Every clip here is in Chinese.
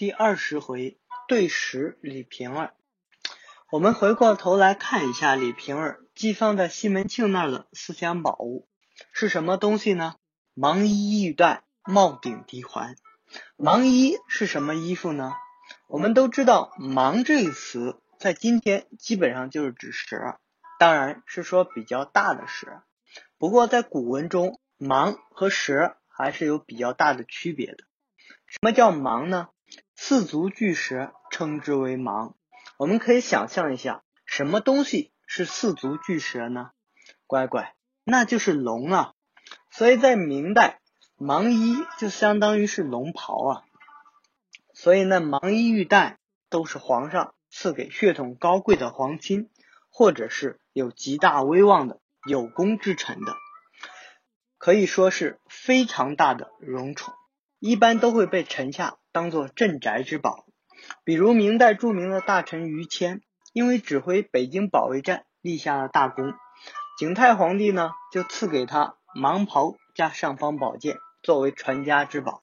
第二十回对食李瓶儿。我们回过头来看一下李瓶儿寄放在西门庆那儿的思想宝物是什么东西呢？芒衣玉带，帽顶滴环。芒衣是什么衣服呢？我们都知道“芒”这个词在今天基本上就是指蛇，当然是说比较大的蛇。不过在古文中，芒和蛇还是有比较大的区别的。什么叫芒呢？四足巨蛇称之为芒。我们可以想象一下，什么东西是四足巨蛇呢？乖乖，那就是龙啊！所以在明代，芒衣就相当于是龙袍啊。所以那芒衣玉带都是皇上赐给血统高贵的皇亲，或者是有极大威望的有功之臣的，可以说是非常大的荣宠。一般都会被臣下当做镇宅之宝，比如明代著名的大臣于谦，因为指挥北京保卫战立下了大功，景泰皇帝呢就赐给他芒袍加尚方宝剑作为传家之宝。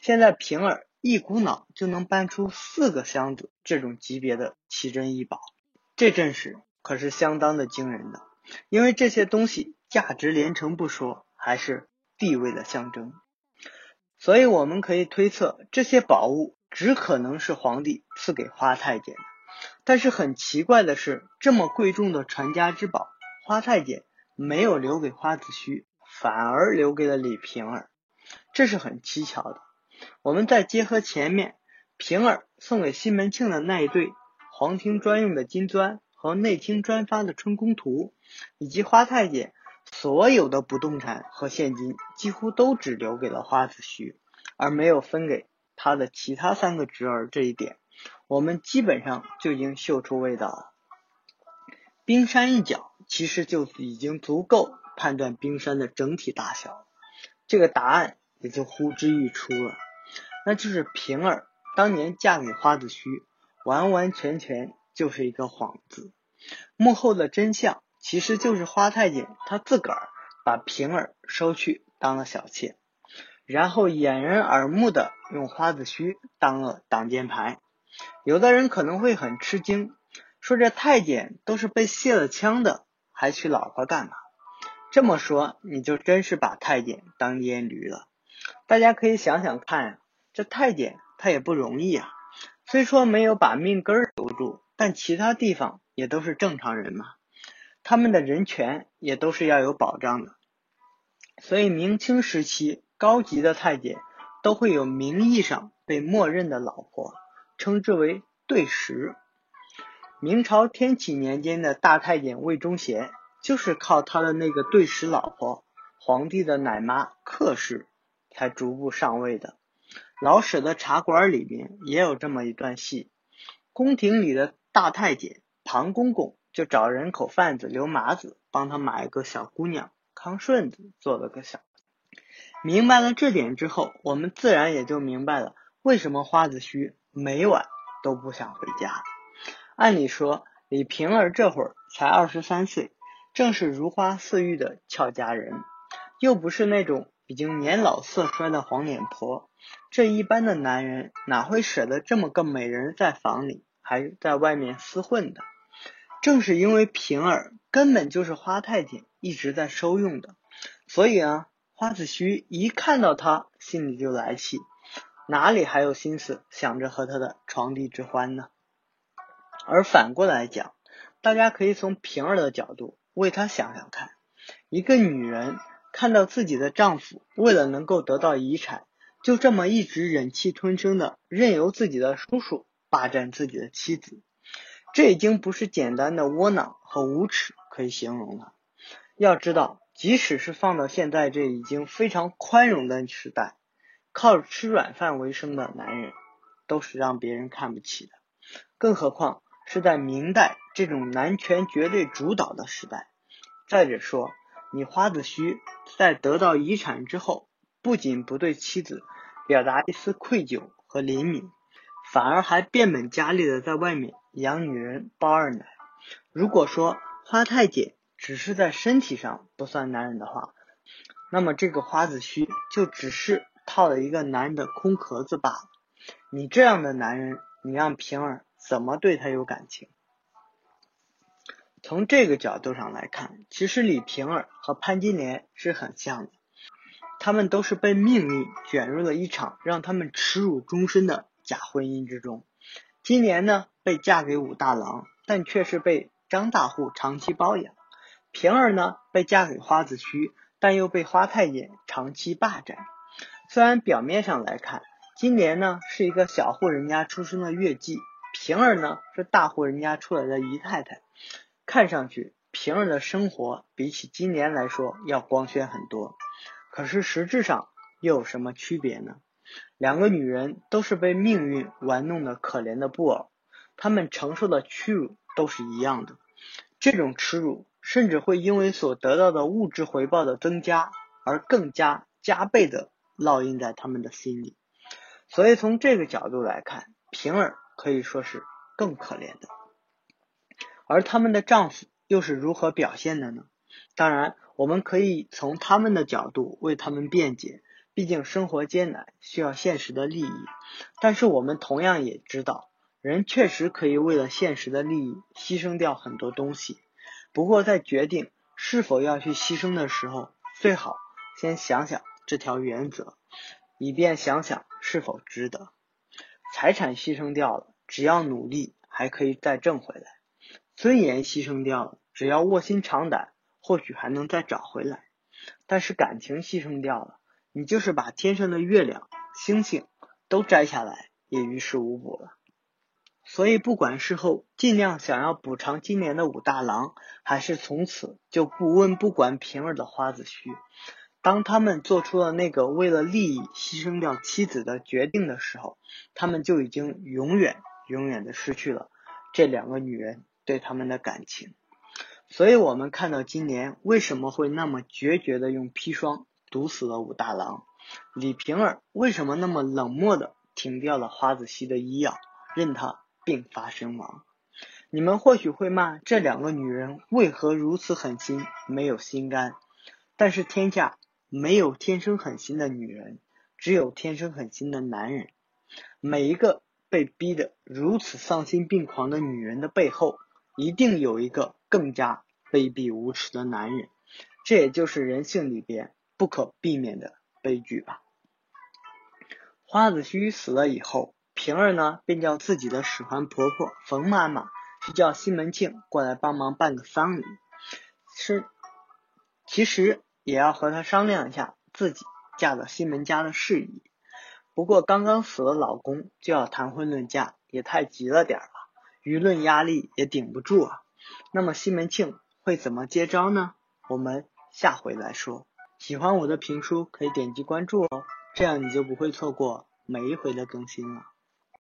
现在平儿一股脑就能搬出四个箱子这种级别的奇珍异宝，这阵势可是相当的惊人的，因为这些东西价值连城不说，还是地位的象征。所以我们可以推测，这些宝物只可能是皇帝赐给花太监的。但是很奇怪的是，这么贵重的传家之宝，花太监没有留给花子虚，反而留给了李瓶儿，这是很蹊跷的。我们再结合前面瓶儿送给西门庆的那一对皇廷专用的金砖和内厅专发的春宫图，以及花太监。所有的不动产和现金几乎都只留给了花子虚，而没有分给他的其他三个侄儿。这一点，我们基本上就已经嗅出味道了。冰山一角，其实就已经足够判断冰山的整体大小。这个答案也就呼之欲出了，那就是平儿当年嫁给花子虚，完完全全就是一个幌子。幕后的真相。其实就是花太监他自个儿把平儿收去当了小妾，然后掩人耳目的用花子虚当了挡箭牌。有的人可能会很吃惊，说这太监都是被卸了枪的，还娶老婆干嘛？这么说你就真是把太监当阉驴了。大家可以想想看呀，这太监他也不容易啊，虽说没有把命根儿留住，但其他地方也都是正常人嘛。他们的人权也都是要有保障的，所以明清时期高级的太监都会有名义上被默认的老婆，称之为对食。明朝天启年间的大太监魏忠贤就是靠他的那个对食老婆，皇帝的奶妈客氏，才逐步上位的。老舍的茶馆里面也有这么一段戏，宫廷里的大太监庞公公。就找人口贩子刘麻子帮他买一个小姑娘康顺子做了个小。明白了这点之后，我们自然也就明白了为什么花子虚每晚都不想回家。按理说，李瓶儿这会儿才二十三岁，正是如花似玉的俏佳人，又不是那种已经年老色衰的黄脸婆。这一般的男人哪会舍得这么个美人在房里，还在外面厮混的？正是因为平儿根本就是花太监一直在收用的，所以啊，花子虚一看到他，心里就来气，哪里还有心思想着和他的床笫之欢呢？而反过来讲，大家可以从平儿的角度为他想想看，一个女人看到自己的丈夫为了能够得到遗产，就这么一直忍气吞声的任由自己的叔叔霸占自己的妻子。这已经不是简单的窝囊和无耻可以形容了。要知道，即使是放到现在这已经非常宽容的时代，靠吃软饭为生的男人都是让别人看不起的。更何况是在明代这种男权绝对主导的时代。再者说，你花子虚在得到遗产之后，不仅不对妻子表达一丝愧疚和怜悯。反而还变本加厉的在外面养女人包二奶。如果说花太监只是在身体上不算男人的话，那么这个花子虚就只是套了一个男人的空壳子罢了。你这样的男人，你让平儿怎么对他有感情？从这个角度上来看，其实李瓶儿和潘金莲是很像的，他们都是被命运卷入了一场让他们耻辱终身的假婚姻之中。金莲呢，被嫁给武大郎，但却是被张大户长期包养；平儿呢，被嫁给花子虚，但又被花太监长期霸占。虽然表面上来看，金莲呢是一个小户人家出生的月季，平儿呢是大户人家出来的姨太太。看上去平儿的生活比起金莲来说要光鲜很多，可是实质上又有什么区别呢？两个女人都是被命运玩弄的可怜的布偶，他们承受的屈辱都是一样的。这种耻辱甚至会因为所得到的物质回报的增加而更加加倍的烙印在他们的心里。所以从这个角度来看，平儿可以说是更可怜的。而他们的丈夫又是如何表现的呢？当然，我们可以从他们的角度为他们辩解，毕竟生活艰难，需要现实的利益。但是我们同样也知道，人确实可以为了现实的利益牺牲掉很多东西。不过在决定是否要去牺牲的时候，最好先想想这条原则，以便想想是否值得。财产牺牲掉了，只要努力，还可以再挣回来。尊严牺牲掉了，只要卧薪尝胆，或许还能再找回来。但是感情牺牲掉了，你就是把天上的月亮、星星都摘下来，也于事无补了。所以，不管事后尽量想要补偿今年的武大郎，还是从此就不温不管平儿的花子虚，当他们做出了那个为了利益牺牲掉妻子的决定的时候，他们就已经永远、永远的失去了这两个女人。对他们的感情，所以我们看到今年为什么会那么决绝的用砒霜毒死了武大郎，李瓶儿为什么那么冷漠的停掉了花子虚的医药，任他病发身亡。你们或许会骂这两个女人为何如此狠心，没有心肝。但是天下没有天生狠心的女人，只有天生狠心的男人。每一个被逼得如此丧心病狂的女人的背后。一定有一个更加卑鄙无耻的男人，这也就是人性里边不可避免的悲剧吧。花子虚死了以后，平儿呢便叫自己的使唤婆婆冯妈妈去叫西门庆过来帮忙办个丧礼，是其实也要和他商量一下自己嫁到西门家的事宜。不过刚刚死了老公就要谈婚论嫁，也太急了点儿了。舆论压力也顶不住啊，那么西门庆会怎么接招呢？我们下回来说。喜欢我的评书可以点击关注哦，这样你就不会错过每一回的更新了。